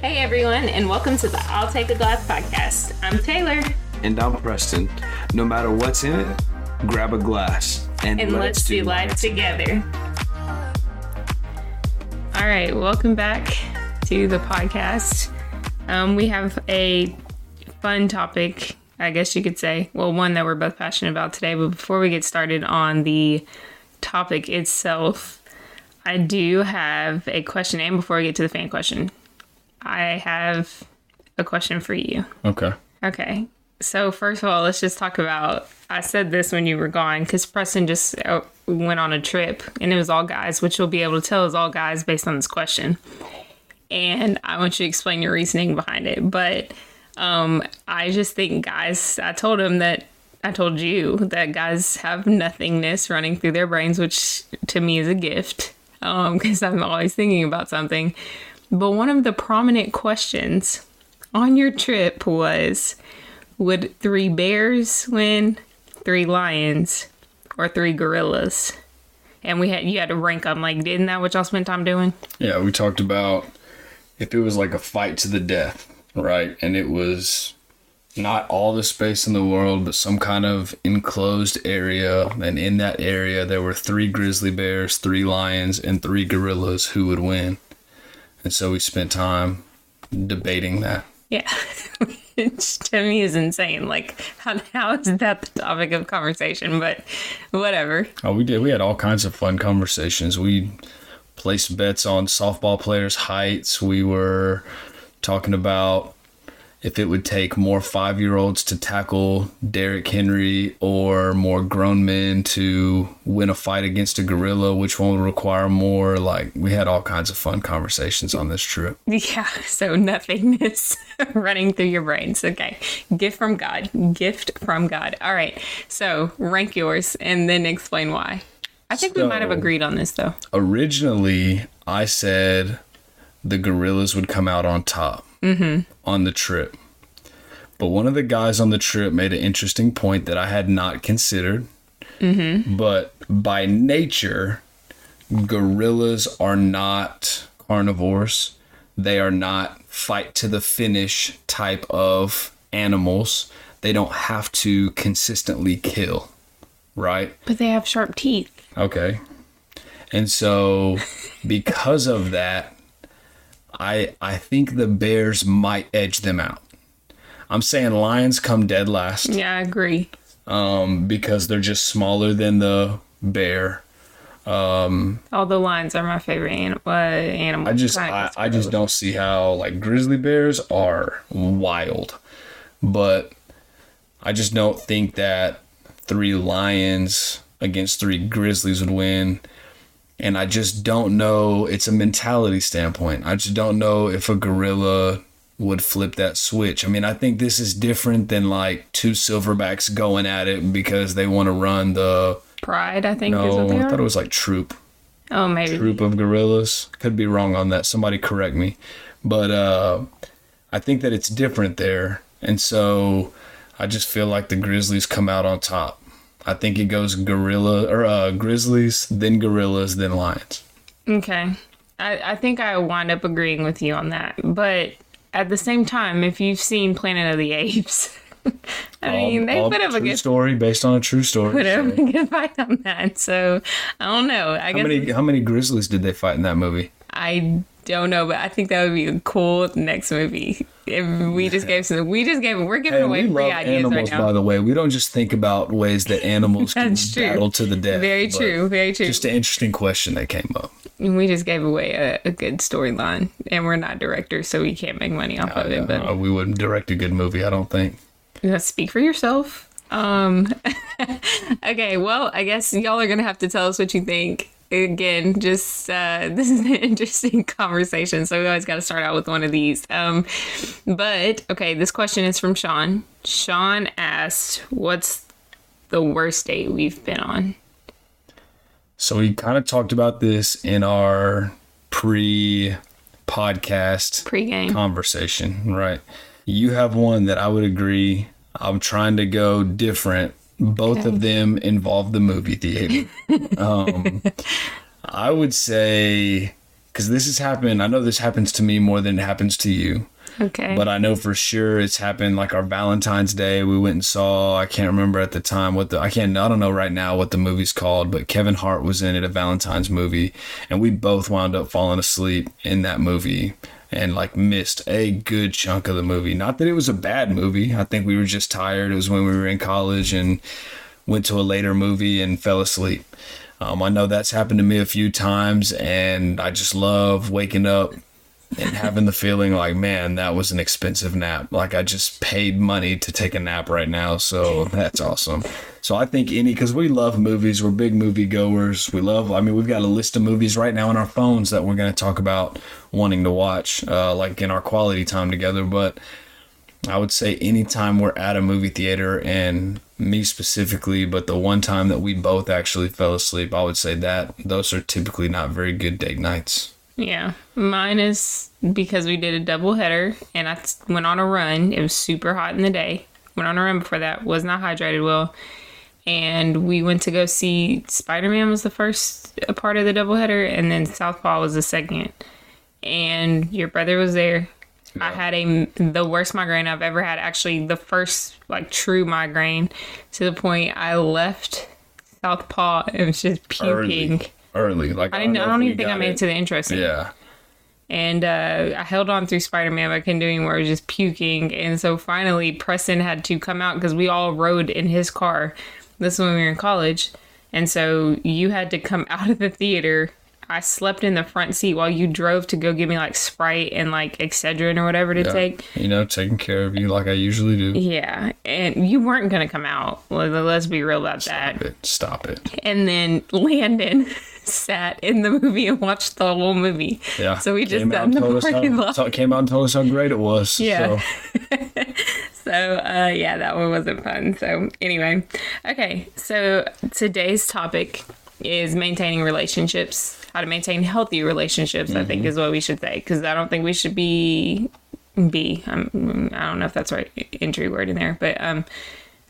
Hey everyone, and welcome to the I'll Take a Glass podcast. I'm Taylor, And I'm Preston. No matter what's in it, grab a glass and, and let's do life together. All right, welcome back to the podcast. Um, we have a fun topic, I guess you could say. Well, one that we're both passionate about today. But before we get started on the topic itself, I do have a question. And before we get to the fan question, I have a question for you. Okay. Okay. So first of all, let's just talk about. I said this when you were gone because Preston just uh, went on a trip and it was all guys, which you'll be able to tell is all guys based on this question. And I want you to explain your reasoning behind it. But um, I just think guys. I told him that I told you that guys have nothingness running through their brains, which to me is a gift because I'm always thinking about something. But one of the prominent questions on your trip was would three bears win, three lions, or three gorillas? And we had you had to rank them. Like, didn't that what y'all spent time doing? Yeah, we talked about if it was like a fight to the death, right? And it was not all the space in the world, but some kind of enclosed area. And in that area, there were three grizzly bears, three lions, and three gorillas who would win. And so we spent time debating that. Yeah. Which to me is insane. Like, how, how is that the topic of conversation? But whatever. Oh, we did. We had all kinds of fun conversations. We placed bets on softball players' heights. We were talking about if it would take more five year olds to tackle Derrick Henry or more grown men to win a fight against a gorilla, which one would require more. Like, we had all kinds of fun conversations on this trip. Yeah. So nothingness running through your brains. Okay. Gift from God. Gift from God. All right. So rank yours and then explain why. I think we might have agreed on this though. Originally, I said the gorillas would come out on top Mm-hmm. on the trip. But one of the guys on the trip made an interesting point that I had not considered. Mm-hmm. But by nature, gorillas are not carnivores. They are not fight to the finish type of animals. They don't have to consistently kill, right? But they have sharp teeth. Okay. And so because of that, I I think the Bears might edge them out. I'm saying Lions come dead last Yeah, I agree. um, because they're just smaller than the bear. All the lions are my favorite anim- uh, animal. I just I, I just don't see how like grizzly bears are wild, but I just don't think that three lions against three grizzlies would win. And I just don't know. It's a mentality standpoint. I just don't know if a gorilla would flip that switch. I mean, I think this is different than like two silverbacks going at it because they want to run the. pride. I think is No, I thought it was like troop oh, maybe. troop of gorillas. Could be wrong on that. Somebody correct me. But uh, I think that it's different there. And so I just feel like the Grizzlies come out on top. I think it goes gorilla or uh, Grizzlies, then gorillas, then Lions. Okay. I, I think I wind up agreeing with you on that. But at the same time, if you've seen Planet of the Apes, I mean, they All put up a good story based on a true story. put up so. a good fight on that. So I don't know. I How guess many how many Grizzlies did they fight in that movie? I don't know, but I think that would be a cool next movie. If we just gave some, we just gave, we're giving Hey, away we free love ideas animals, right now. by the way. We don't just think about ways that animals can true. battle to the death. Very true. Very true. Just an interesting question that came up. And we just gave away a, a good storyline, and we're not directors, so we can't make money off of it. But Uh, we wouldn't direct a good movie, I don't think. Yeah, speak for yourself. Um, okay, well, I guess y'all are gonna have to tell us what you think. Again, just uh, this is an interesting conversation, so we always got to start out with one of these. Um, but okay, this question is from Sean. Sean asked, "What's the worst date we've been on?" So we kind of talked about this in our pre podcast Pre-game. conversation, right? You have one that I would agree. I'm trying to go different. Both Okay. of them involve the movie theater. um, I would say because this has happened. I know this happens to me more than it happens to you. Okay. But I know for sure it's happened like our Valentine's Day. We went and saw, I can't remember at the time what the, I can't, I don't know right now what the movie's called, but Kevin Hart was in it, a Valentine's movie. And we both wound up falling asleep in that movie and like missed a good chunk of the movie. Not that it was a bad movie. I think we were just tired. It was when we were in college and went to a later movie and fell asleep. Um, I know that's happened to me a few times, and I just love waking up and having the feeling like, man, that was an expensive nap. Like I just paid money to take a nap right now. So that's awesome. So I think any, because we love movies, we're big movie goers. We love, I mean, we've got a list of movies right now on our phones that we're going to talk about wanting to watch, uh, like in our quality time together. But I would say anytime we're at a movie theater and me specifically, but the one time that we both actually fell asleep, I would say that those are typically not very good date nights. Yeah, mine is because we did a double header and I went on a run. It was super hot in the day. Went on a run before that. Was not hydrated well, and we went to go see Spider Man was the first part of the double header, and then Southpaw was the second. And your brother was there. I had a the worst migraine I've ever had. Actually, the first like true migraine to the point I left Southpaw and was just puking. Early. Early. Like I, didn't, I don't even think I made it to the intro scene. Yeah. And uh, I held on through Spider Man, but I couldn't do anymore. I was just puking. And so finally, Preston had to come out because we all rode in his car. This is when we were in college. And so you had to come out of the theater. I slept in the front seat while you drove to go get me like Sprite and like Excedrin or whatever to yeah. take. You know, taking care of you like I usually do. Yeah. And you weren't going to come out. Let- Let's be real about that. Stop it. Stop it. And then Landon sat in the movie and watched the whole movie. Yeah. So we just sat in the parking how, lot. so- came out and told us how great it was. Yeah. So, So, uh, yeah, that one wasn't fun. So, anyway, okay. So, today's topic is maintaining relationships, how to maintain healthy relationships, I think is what we should say. Because I don't think we should be, be, um, I don't know if that's right entry word in there, but um,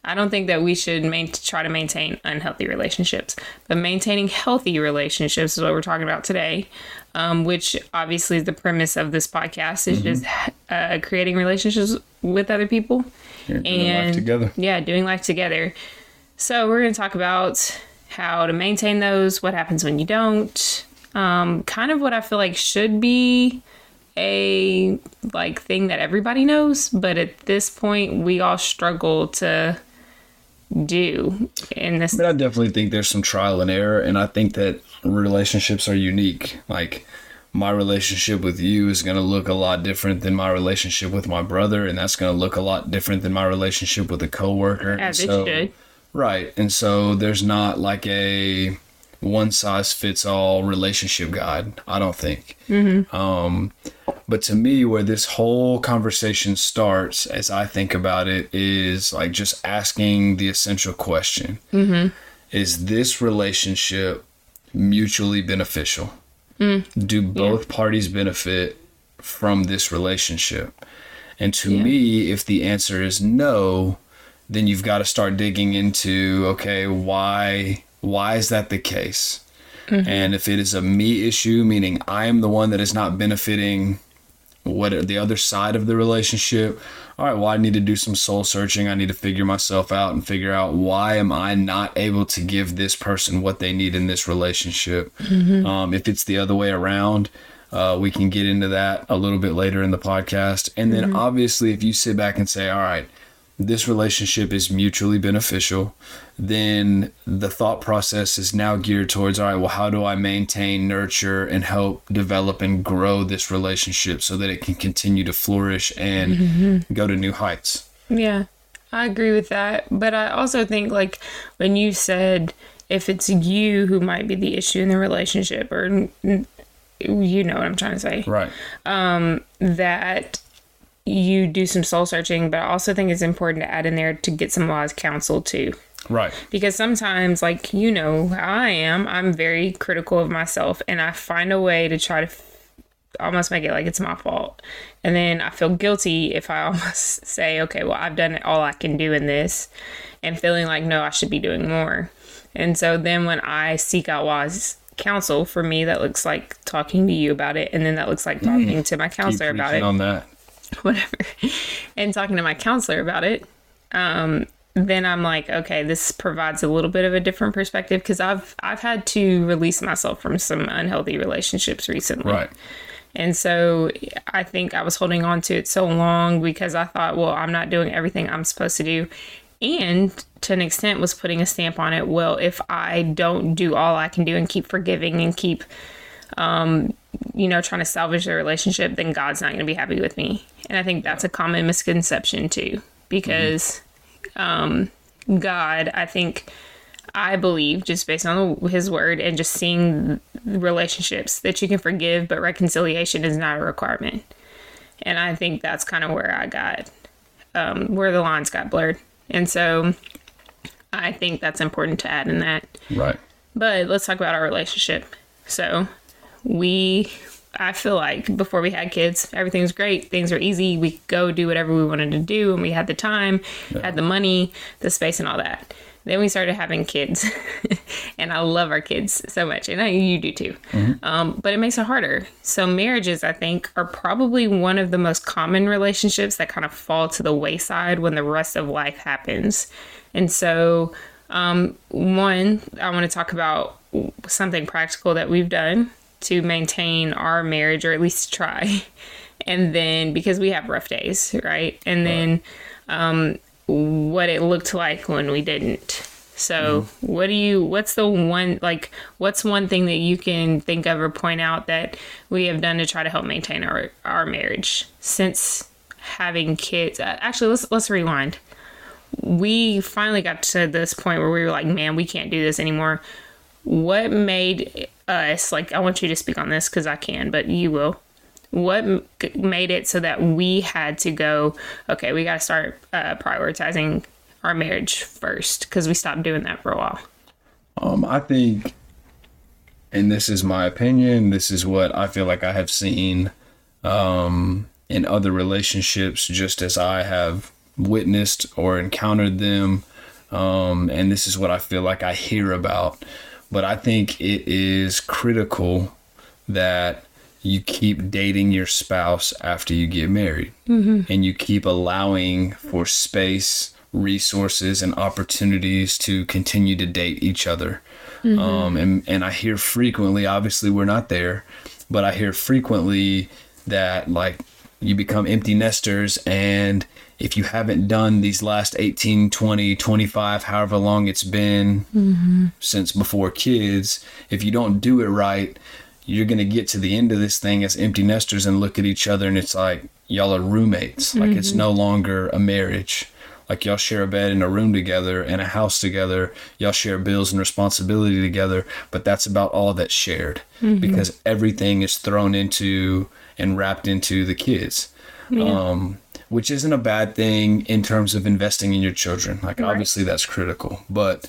I don't think that we should main- try to maintain unhealthy relationships. But maintaining healthy relationships is what we're talking about today, um, which obviously is the premise of this podcast is just uh, creating relationships with other people life together. yeah, doing life together. So we're going to talk about how to maintain those, what happens when you don't, um, kind of what I feel like should be a like thing that everybody knows, but at this point we all struggle to do in this. But I definitely think there's some trial and error, and I think that relationships are unique. Like my relationship with you is going to look a lot different than my relationship with my brother, and that's going to look a lot different than my relationship with a coworker. And As it so- should. Right, and so there's not like a one size fits all relationship guide. I don't think. Mm-hmm. Um, but to me, where this whole conversation starts, as I think about it, is like just asking the essential question: mm-hmm. Is this relationship mutually beneficial? Mm. Do both parties benefit from this relationship? And to Yeah. me, if the answer is no, then you've got to start digging into okay, why why is that the case? And if it is a me issue, meaning I am the one that is not benefiting what the other side of the relationship, all right, well, I need to do some soul searching. I need to figure myself out and figure out why am I not able to give this person what they need in this relationship. Um, if it's the other way around, uh, we can get into that a little bit later in the podcast. And then obviously, if you sit back and say, all right, this relationship is mutually beneficial, then the thought process is now geared towards all right, well, how do I maintain, nurture, and help develop and grow this relationship so that it can continue to flourish and go to new heights? Yeah, I agree with that. But I also think, like, when you said if it's you who might be the issue in the relationship, or you know what I'm trying to say, Right. Um, that you do some soul searching. But I also think it's important to add in there to get some wise counsel too. Right. Because sometimes, like, you know how I am, I'm very critical of myself and I find a way to try to f- almost make it like it's my fault. And then I feel guilty if I almost say, okay, well, I've done all I can do in this and feeling like, no, I should be doing more. And so then when I seek out wise counsel for me that looks like talking to you about it and then that looks like mm. talking to my counselor about it on that. whatever and talking to my counselor about it um then i'm like okay this provides a little bit of a different perspective because i've i've had to release myself from some unhealthy relationships recently Right. and so I think I was holding on to it so long because I thought, well, I'm not doing everything I'm supposed to do. And to an extent, was putting a stamp on it. Well, if I don't do all I can do and keep forgiving and keep, um, you know, trying to salvage the relationship, then God's not going to be happy with me. And I think that's a common misconception too, because um, God, I think. I believe, just based on his word and just seeing relationships, that you can forgive, but reconciliation is not a requirement. And I think that's kind of where I got, um, where the lines got blurred. And so I think that's important to add in that. Right. But let's talk about our relationship. So we, I feel like before we had kids, everything was great. Things were easy. We could go do whatever we wanted to do, and we had the time, had the money, the space, and all that. Then we started having kids, and I love our kids so much, and I, you do too. Um, but it makes it harder. So marriages, I think, are probably one of the most common relationships that kind of fall to the wayside when the rest of life happens. And so, um, one, I want to talk about something practical that we've done to maintain our marriage, or at least try. And then because we have rough days, right? And then um, what it looked like when we didn't. So, what do you, what's the one, like, what's one thing that you can think of or point out that we have done to try to help maintain our, our marriage since having kids? Uh, actually, let's, let's rewind. We finally got to this point where we were like, man, we can't do this anymore. What made us, like, I want you to speak on this because I can, but you will what made it so that we had to go okay we got to start uh, prioritizing our marriage first because we stopped doing that for a while Um, I think, and this is my opinion. This is what I feel like I have seen um, in other relationships, just as I have witnessed or encountered them. Um, and this is what I feel like I hear about. But I think it is critical that you keep dating your spouse after you get married. And you keep allowing for space, resources, and opportunities to continue to date each other. Um, and, and I hear frequently, obviously, we're not there, but I hear frequently that like you become empty nesters and if you haven't done these last 18 20 25 however long it's been mm-hmm. since before kids if you don't do it right you're going to get to the end of this thing as empty nesters and look at each other and it's like y'all are roommates. Like it's mm-hmm. no longer a marriage. Like y'all share a bed in a room together and a house together. Y'all share bills and responsibility together but that's about all that's shared mm-hmm. because everything is thrown into and wrapped into the kids. Um, which isn't a bad thing in terms of investing in your children. Like obviously that's critical but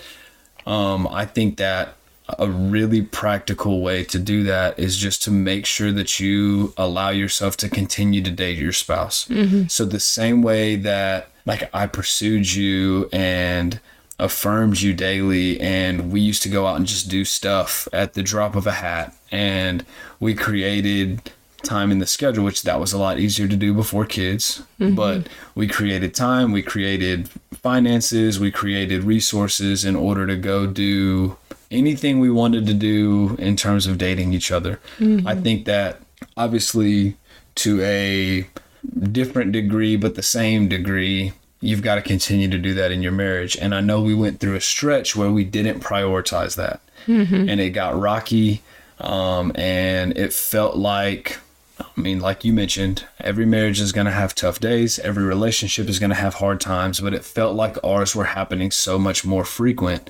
um, I think that a really practical way to do that is just to make sure that you allow yourself to continue to date your spouse. So the same way that like I pursued you and affirmed you daily and we used to go out and just do stuff at the drop of a hat and we created time in the schedule which that was a lot easier to do before kids. Mm-hmm. But we created time we created finances we created resources in order to go do anything we wanted to do in terms of dating each other. Mm-hmm. I think that obviously to a different degree but the same degree you've got to continue to do that in your marriage. And i know we went through a stretch where we didn't prioritize that. Mm-hmm. And it got rocky um, and it felt like I mean, like you mentioned, every marriage is going to have tough days. Every relationship is going to have hard times, but it felt like ours were happening so much more frequent.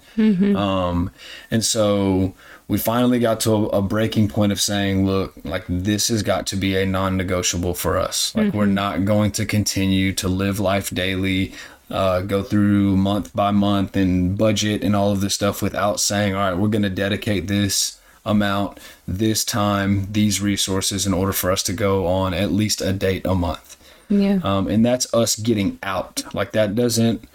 Um, and so we finally got to a, a breaking point of saying, look, like this has got to be a non negotiable for us. Like, we're not going to continue to live life daily. Uh, go through month by month and budget and all of this stuff without saying, all right, we're going to dedicate this amount, this time, these resources in order for us to go on at least a date a month. yeah Um, and that's us getting out. Like that doesn't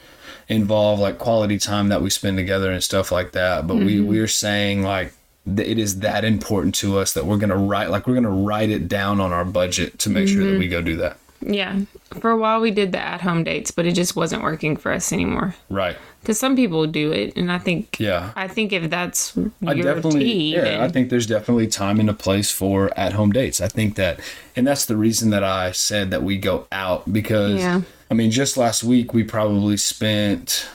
involve like quality time that we spend together and stuff like that. But we we're saying like it is that important to us that we're gonna write like we're gonna write it down on our budget to make sure that we go do that. Yeah. For a while we did the at home dates, but it just wasn't working for us anymore. Right. Because some people do it, and I think Yeah. I think if that's I definitely, tea, yeah, then- I think there's definitely time and a place for at home dates. I think that, and that's the reason that I said that we go out because, Yeah. I mean, just last week we probably spent,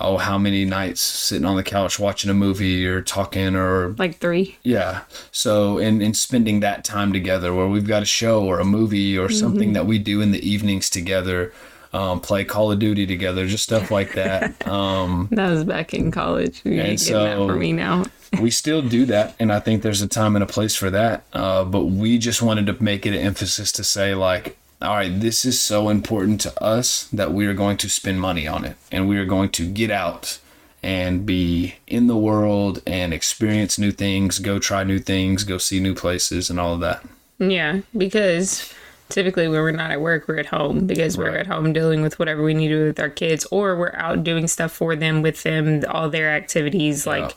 oh, how many nights sitting on the couch watching a movie or talking or, like three. yeah. So, and, and spending that time together where we've got a show or a movie or Mm-hmm. something that we do in the evenings together. Um, play Call of Duty together, just stuff like that. Um, That was back in college. You that so- for me now. we still do that and i think there's a time and a place for that uh, but we just wanted to make it an emphasis to say like all right this is so important to us that we are going to spend money on it and we are going to get out and be in the world and experience new things go try new things go see new places and all of that Yeah, because typically when we're not at work, we're at home because we're Right. at home dealing with whatever we need to do with our kids, or we're out doing stuff for them with them, all their activities. Like,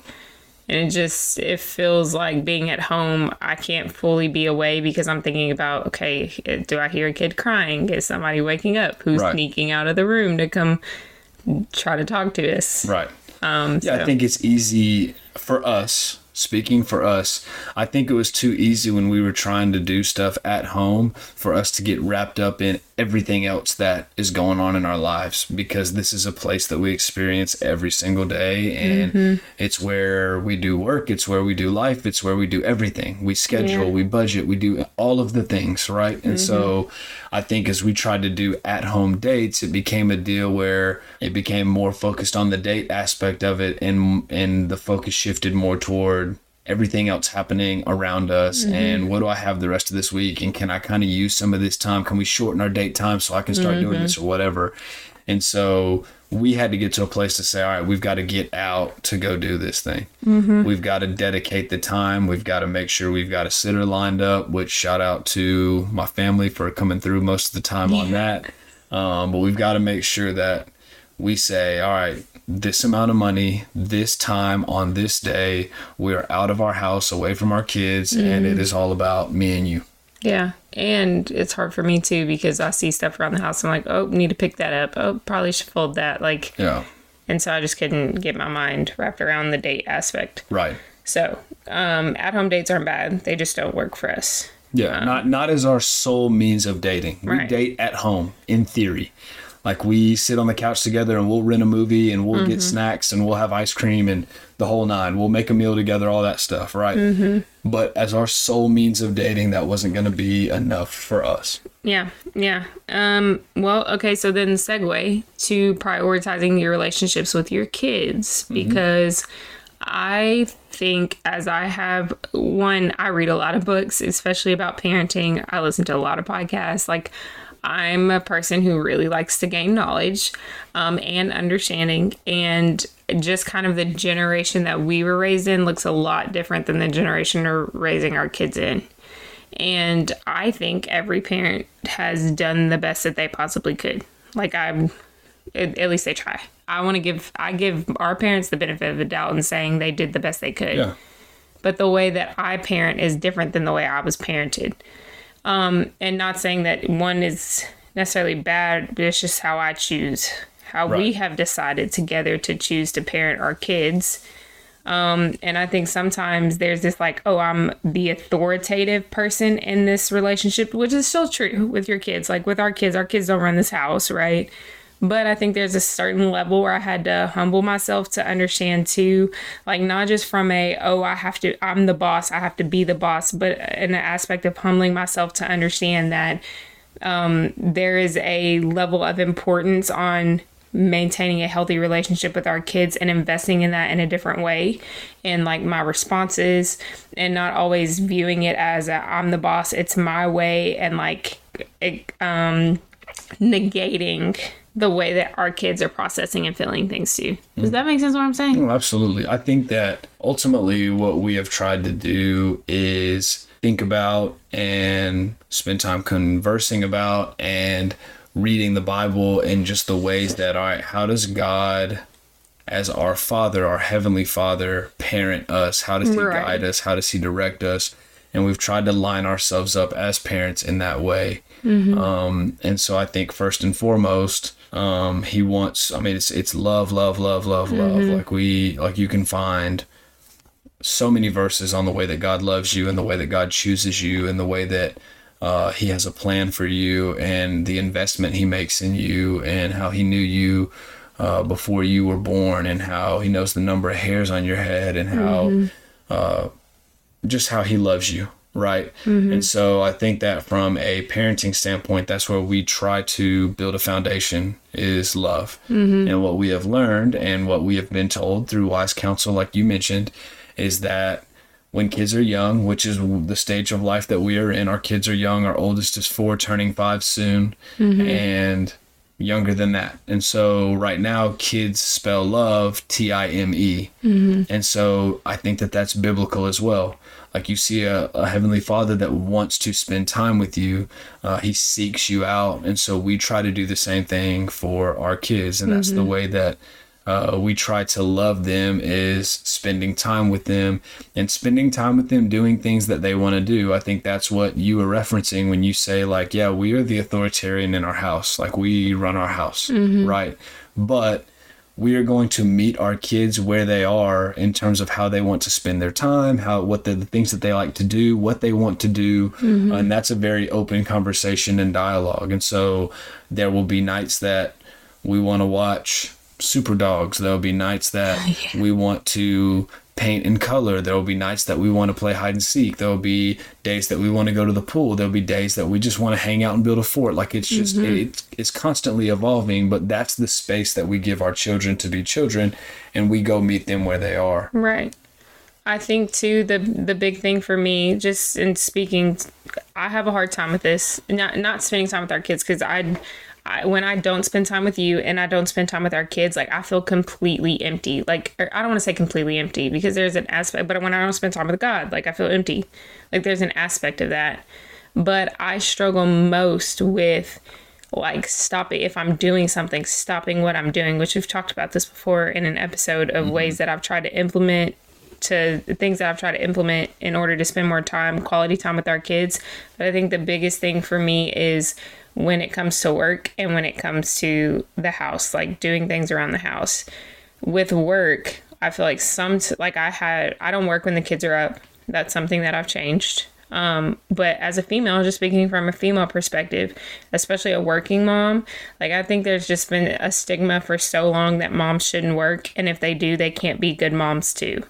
and it just it feels like being at home. I can't fully be away because I'm thinking about okay, do I hear a kid crying? Is somebody waking up? Who's Right. sneaking out of the room to come try to talk to us? right Um, Yeah, I think it's easy for us. Speaking for us, I think it was too easy when we were trying to do stuff at home for us to get wrapped up in everything else that is going on in our lives because this is a place that we experience every single day and mm-hmm. it's where we do work, it's where we do life, it's where we do everything. We schedule, Yeah. we budget, we do all of the things, right? And so mm-hmm. I think as we tried to do at home dates, it became a deal where it became more focused on the date aspect of it and and the focus shifted more toward everything else happening around us mm-hmm. and what do I have the rest of this week? And can I kind of use some of this time? Can we shorten our date time so I can start doing mm-hmm. this or whatever? And so we had to get to a place to say all right we've got to get out to go do this thing. Mm-hmm. We've got to dedicate the time. We've got to make sure we've got a sitter lined up which shout out to my family for coming through most of the time on that. Um, but we've got to make sure that we say, all right, this amount of money, this time on this day, we're out of our house, away from our kids, and it is all about me and you. Yeah. And it's hard for me too because I see stuff around the house. I'm like, oh, need to pick that up. Oh, probably should fold that. Like, Yeah, and so I just couldn't get my mind wrapped around the date aspect. right. So, um, at home dates aren't bad. They just don't work for us. Yeah, not not as our sole means of dating. We Right. date at home, in theory. Like we sit on the couch together and we'll rent a movie and we'll get mm-hmm. snacks and we'll have ice cream and the whole nine. We'll make a meal together, all that stuff, right? Mm-hmm. But as our sole means of dating, that wasn't going to be enough for us. Yeah, yeah. Um, well, okay, so then segue to prioritizing your relationships with your kids mm-hmm. because I think as I have one, I read a lot of books, especially about parenting. I listen to a lot of podcasts. Like I'm a person who really likes to gain knowledge um, and understanding and just kind of the generation that we were raised in looks a lot different than the generation we're raising our kids in. And I think every parent has done the best that they possibly could. Like I'm, at, at least they try. I want to give, I give our parents the benefit of the doubt in saying they did the best they could. Yeah. But the way that I parent is different than the way I was parented. Um, and not saying that one is necessarily bad, but it's just how I choose, how we have decided together to choose to parent our kids. Um, and I think sometimes there's this like, oh, I'm the authoritative person in this relationship, which is still true with your kids. Like with our kids, our kids don't run this house, right? But I think there's a certain level where I had to humble myself to understand too, like not just from a, oh, I have to, I'm the boss, I have to be the boss, but in the aspect of humbling myself to understand that um, there is a level of importance on maintaining a healthy relationship with our kids and investing in that in a different way and like my responses and not always viewing it as I'm the boss it's my way and like um negating the way that our kids are processing and feeling things too does that make sense what i'm saying Oh, absolutely. I think that ultimately what we have tried to do is think about and spend time conversing about and reading the Bible and just the ways that, all right, how does God as our Father, our Heavenly Father, parent us? How does He Right. guide us? How does He direct us? And we've tried to line ourselves up as parents in that way. Um, and so I think first and foremost, um, He wants. I mean, it's it's love, love, love, love, love. Like we like you can find so many verses on the way that God loves you and the way that God chooses you and the way that uh, He has a plan for you and the investment He makes in you and how He knew you uh, before you were born and how He knows the number of hairs on your head and how uh, just how He loves you. Right. Mm-hmm. And so I think that from a parenting standpoint, that's where we try to build a foundation is love. Mm-hmm. And what we have learned and what we have been told through wise counsel, like you mentioned, is that when kids are young, which is the stage of life that we are in, our kids are young. Our oldest is four, turning five soon, mm-hmm. and younger than that. And so right now, kids spell love T I M E. And so I think that that's biblical as well. Like you see a, a heavenly father that wants to spend time with you, uh, he seeks you out. And so we try to do the same thing for our kids. And that's the way that uh, we try to love them is spending time with them and spending time with them doing things that they want to do. I think that's what you were referencing when you say, like, yeah, we are the authoritarian in our house, like, we run our house, right? But we are going to meet our kids where they are in terms of how they want to spend their time, how what the, the things that they like to do, what they want to do, mm-hmm. and that's a very open conversation and dialogue. And so there will be nights that we want to watch Super Dogs. There will be nights that we want to paint and color. There will be nights that we want to play hide and seek. There will be days that we want to go to the pool. There'll be days that we just want to hang out and build a fort. Like it's just mm-hmm. it's it's constantly evolving, but that's the space that we give our children to be children and we go meet them where they are. Right. I think too the the big thing for me, just in speaking, I have a hard time with this. Not not spending time with our kids because I, I when I don't spend time with you and I don't spend time with our kids, like I feel completely empty. Like or I don't want to say completely empty because there's an aspect, but when I don't spend time with God, like I feel empty. Like there's an aspect of that. But I struggle most with like stop it if I'm doing something, stopping what I'm doing, which we've talked about this before in an episode of mm-hmm. ways that I've tried to implement to things that I've tried to implement in order to spend more time, quality time with our kids. But I think the biggest thing for me is when it comes to work and when it comes to the house, like doing things around the house. With work, I feel like some like I had I don't work when the kids are up. That's something that I've changed. Um, but as a female, just speaking from a female perspective, especially a working mom, like I think there's just been a stigma for so long that moms shouldn't work, and if they do, they can't be good moms too.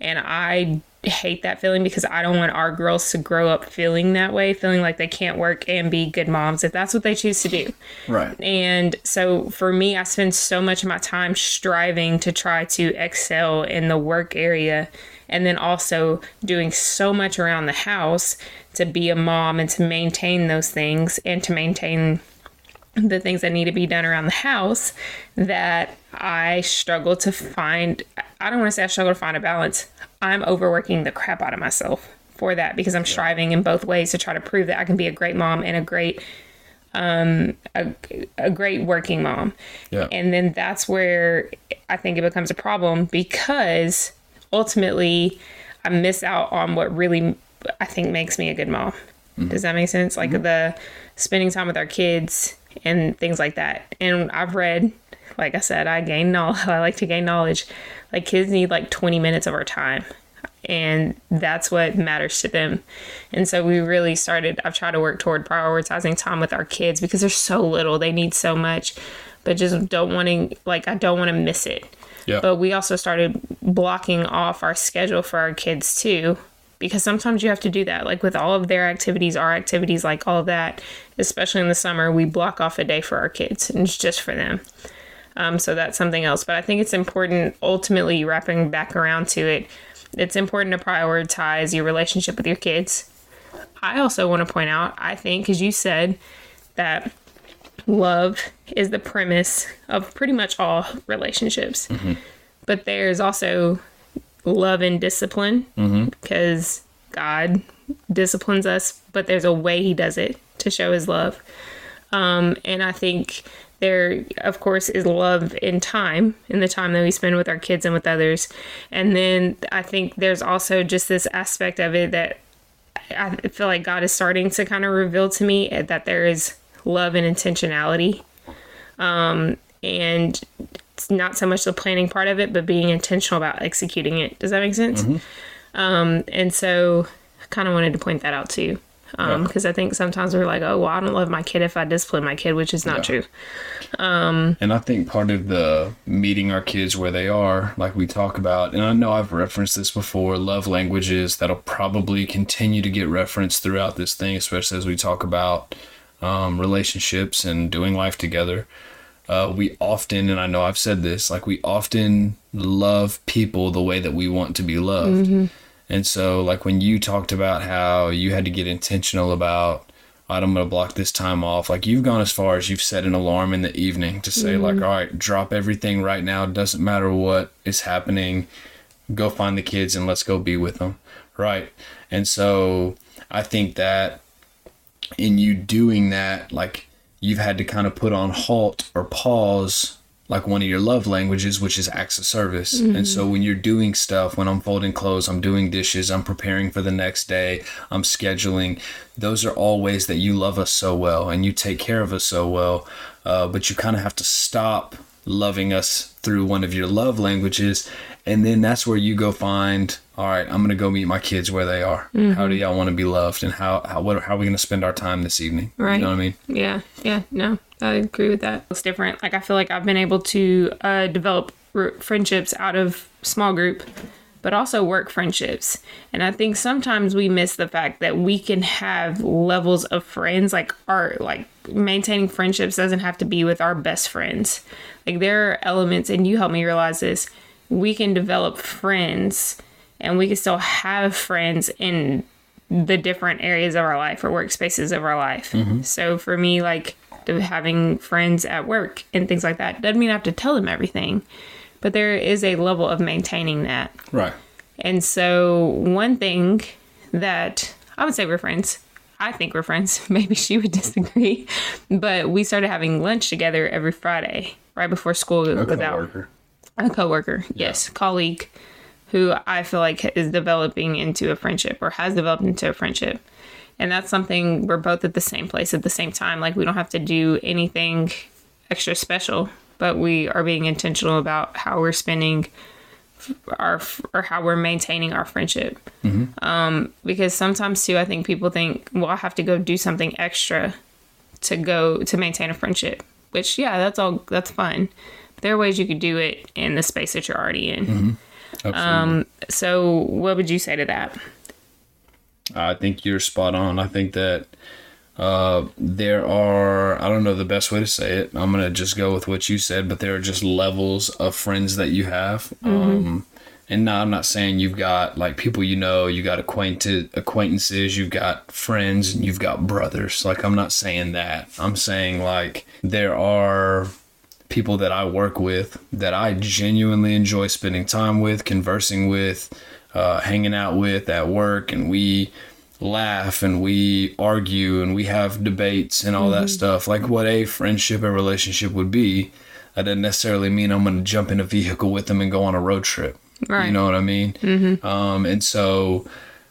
And I hate that feeling because I don't want our girls to grow up feeling that way, feeling like they can't work and be good moms if that's what they choose to do. Right. And so for me, I spend so much of my time striving to try to excel in the work area and then also doing so much around the house to be a mom and to maintain those things and to maintain the things that need to be done around the house that I struggle to find. I don't want to say I struggle to find a balance. I'm overworking the crap out of myself for that because I'm striving in both ways to try to prove that I can be a great mom and a great um a, a great working mom. Yeah. And then that's where I think it becomes a problem because ultimately I miss out on what really I think makes me a good mom. Does that make sense? Like the spending time with our kids and things like that. And I've read, like I said, I gain knowledge. I like to gain knowledge. Like kids need like 20 minutes of our time. And that's what matters to them. And so we really started, I've tried to work toward prioritizing time with our kids because they're so little. They need so much, but just don't wanting, like, I don't want to miss it. Yeah. But we also started blocking off our schedule for our kids too, because sometimes you have to do that. Like with all of their activities, our activities, like all of that, especially in the summer, we block off a day for our kids and it's just for them. Um, so that's something else. But I think it's important, ultimately, wrapping back around to it, it's important to prioritize your relationship with your kids. I also want to point out, I think, because you said that love is the premise of pretty much all relationships. But there's also love and discipline because God disciplines us, but there's a way He does it to show His love. Um, and I think there, of course, is love in time, in the time that we spend with our kids and with others. And then I think there's also just this aspect of it that I feel like God is starting to kind of reveal to me that there is love and intentionality. Um, and it's not so much the planning part of it, but being intentional about executing it. Does that make sense? Um, and so I kind of wanted to point that out too. Because I think sometimes we're like, oh, well, I don't love my kid if I discipline my kid, which is not true. And I think part of the meeting our kids where they are, like we talk about, and I know I've referenced this before, love languages that'll probably continue to get referenced throughout this thing, especially as we talk about um, relationships and doing life together. Uh, we often, and I know I've said this, like we often love people the way that we want to be loved. And so, like when you talked about how you had to get intentional about, right, I'm going to block this time off. Like you've gone as far as you've set an alarm in the evening to say, like, mm-hmm. all right, drop everything right now. Doesn't matter what is happening. Go find the kids and let's go be with them. Right. And so I think that in you doing that, like you've had to kind of put on halt or pause like one of your love languages, which is acts of service. And so when you're doing stuff, when I'm folding clothes, I'm doing dishes, I'm preparing for the next day, I'm scheduling, those are all ways that you love us so well and you take care of us so well. Uh, but you kind of have to stop loving us through one of your love languages. And then that's where you go find, all right, I'm going to go meet my kids where they are. How do y'all want to be loved? And how, how, what, how are we going to spend our time this evening? Right. You know what I mean? Yeah, yeah, no, I agree with that. It's different. Like I feel like I've been able to uh, develop r- friendships out of small group, but also work friendships. And I think sometimes we miss the fact that we can have levels of friends. Like our like maintaining friendships doesn't have to be with our best friends. Like there are elements, and you help me realize this. We can develop friends, and we can still have friends in the different areas of our life or workspaces of our life. So for me, like the- having friends at work and things like that doesn't mean I have to tell them everything, but there is a level of maintaining that. Right. And so one thing that I would say we're friends. I think we're friends. Maybe she would disagree, but we started having lunch together every Friday right before school was out Coworker. a coworker, yes, colleague, who I feel like is developing into a friendship or has developed into a friendship. And that's something we're both at the same place at the same time. Like we don't have to do anything extra special, but we are being intentional about how we're spending our or how we're maintaining our friendship. Mm-hmm. Um, because sometimes too, I think people think, well, I have to go do something extra to go to maintain a friendship. Which yeah, that's all that's fun. But there are ways you could do it in the space that you're already in. Mm-hmm. Absolutely. Um, so what would you say to that? I think you're spot on. I think that uh, there are, I don't know the best way to say it. I'm going to just go with what you said, but there are just levels of friends that you have. Um, and now I'm not saying you've got like people you know, you got acquainted acquaintances, you've got friends, and you've got brothers. Like I'm not saying that. I'm saying like there are people that I work with that I genuinely enjoy spending time with, conversing with, uh, hanging out with at work, and we laugh and we argue and we have debates and all that stuff. Like what a friendship and relationship would be. That doesn't necessarily mean I'm going to jump in a vehicle with them and go on a road trip. Right. You know what I mean? Um, and so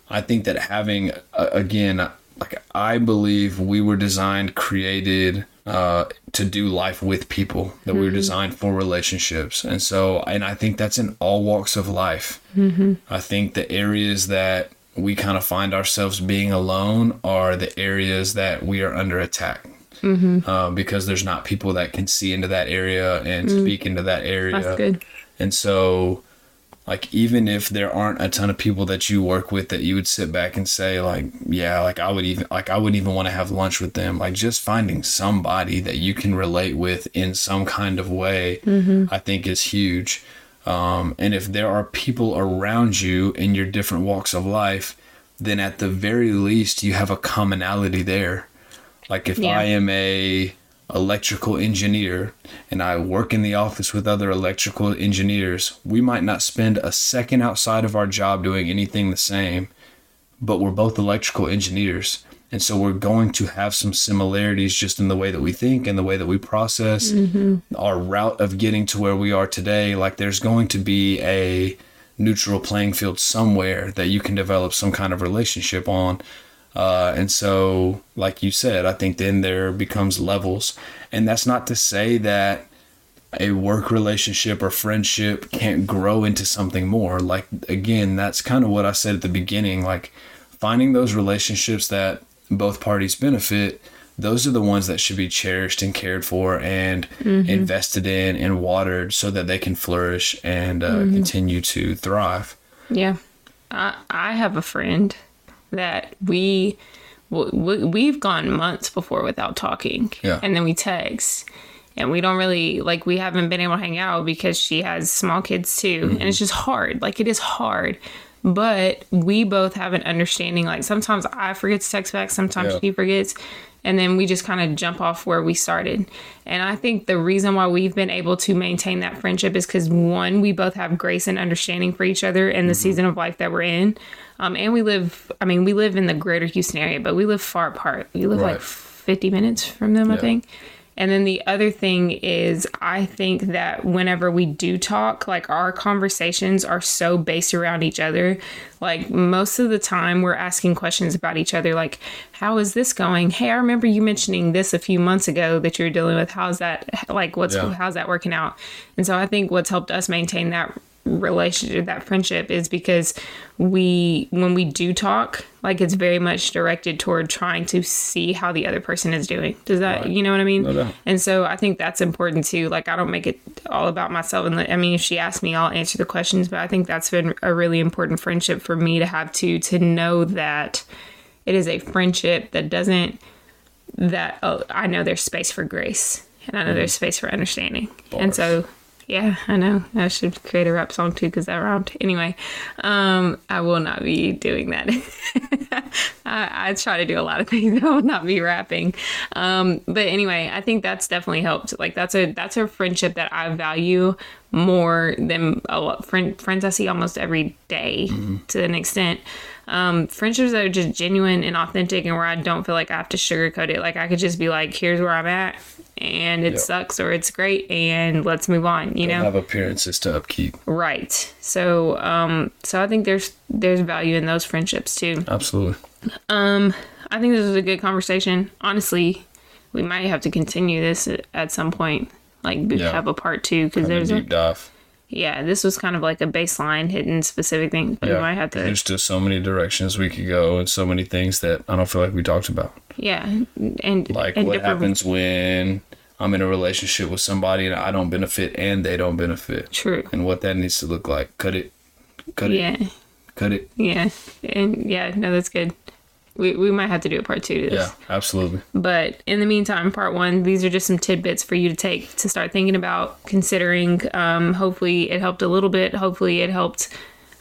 I think that having, uh, again, like I believe we were designed, created uh, to do life with people, that we were designed for relationships. And so, and I think that's in all walks of life. I think the areas that we kind of find ourselves being alone are the areas that we are under attack. Uh, because there's not people that can see into that area and speak into that area. That's good. And so, like, even if there aren't a ton of people that you work with that you would sit back and say, like, yeah, like I would even, like, I wouldn't even want to have lunch with them. Like, just finding somebody that you can relate with in some kind of way, I think is huge. Um, and if there are people around you in your different walks of life, then at the very least, you have a commonality there. Like, if Yeah. I am a electrical engineer and I work in the office with other electrical engineers, we might not spend a second outside of our job doing anything the same, but we're both electrical engineers. And so we're going to have some similarities just in the way that we think and the way that we process mm-hmm. our route of getting to where we are today. Like there's going to be a neutral playing field somewhere that you can develop some kind of relationship on. Uh, and so, like you said, I think then there becomes levels. And that's not to say that a work relationship or friendship can't grow into something more. Like, again, that's kind of what I said at the beginning. Like, finding those relationships that both parties benefit, those are the ones that should be cherished and cared for and invested in and watered so that they can flourish and uh, continue to thrive. Yeah. I, I have a friend that we, we we've gone months before without talking. Yeah. And then we text. And we don't really like we haven't been able to hang out because she has small kids too. And mm-hmm. it's just hard. Like it is hard. But we both have an understanding. Like sometimes I forget to text back, sometimes Yeah. she forgets. And then we just kind of jump off where we started. And I think the reason why we've been able to maintain that friendship is because one, we both have grace and understanding for each other in the season of life that we're in. Um, and we live, I mean, we live in the greater Houston area, but we live far apart. We live like 50 minutes from them, I think. And then the other thing is, I think that whenever we do talk, like our conversations are so based around each other. Like most of the time, we're asking questions about each other, like, how is this going? Hey, I remember you mentioning this a few months ago that you're dealing with. How's that? Like, what's Yeah. how's that working out? And so I think what's helped us maintain that relationship that friendship is because we when we do talk like it's very much directed toward trying to see how the other person is doing. Does that Right. you know what i mean? No and so i think that's important too. Like i don't make it all about myself. And i mean if she asks me i'll answer the questions but i think that's been a really important friendship for me to have too to know that it is a friendship that doesn't that oh, i know there's space for grace and i know mm-hmm. there's space for understanding. And so yeah, I know. I should create a rap song too because that rhymed. Anyway, um, I will not be doing that. I, I try to do a lot of things. I will not be rapping. Um, but anyway, I think that's definitely helped. Like that's a that's a friendship that I value more than a lot friend, friends I see almost every day to an extent. Um, friendships that are just genuine and authentic and where I don't feel like I have to sugarcoat it. Like I could just be like, here's where I'm at and it Yep. sucks or it's great and let's move on, you know? Have appearances to upkeep. Right. So, um, so I think there's there's value in those friendships too. Absolutely. Um i think this was a good conversation. Honestly, we might have to continue this at, some point, like Yeah. have a part two because there's a deep dive. Yeah. This was kind of like a baseline hitting specific things, but we might have to There's just so many directions we could go and so many things that I don't feel like we talked about. yeah and Like and what different- happens when I'm in a relationship with somebody and I don't benefit and they don't benefit. True. And what that needs to look like. Cut it. Cut it. Yeah. Cut it. Yeah. And yeah. No, that's good. We we might have to do a part two to this. Yeah, absolutely. But in the meantime, part one, these are just some tidbits for you to take to start thinking about, considering. Um, hopefully, it helped a little bit. Hopefully, it helped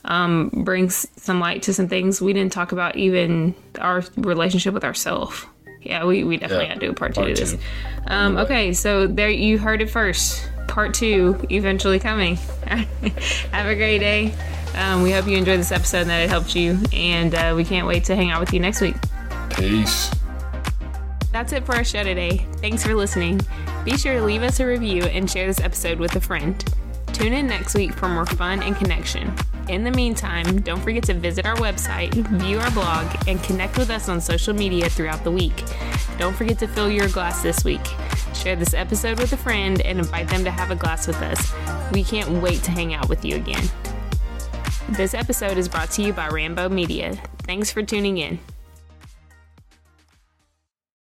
um, bring some light to some things we didn't talk about, even our relationship with ourselves. Yeah, we, we definitely Yeah, got to do a part two part to this. two. Um, okay, so there you heard it first. Part two eventually coming. Have a great day. Um, we hope you enjoyed this episode and that it helped you. And uh, we can't wait to hang out with you next week. Peace. That's it for our show today. Thanks for listening. Be sure to leave us a review and share this episode with a friend. Tune in next week for more fun and connection. In the meantime, don't forget to visit our website, view our blog, and connect with us on social media throughout the week. Don't forget to fill your glass this week. Share this episode with a friend and invite them to have a glass with us. We can't wait to hang out with you again. This episode is brought to you by Rambo Media. Thanks for tuning in.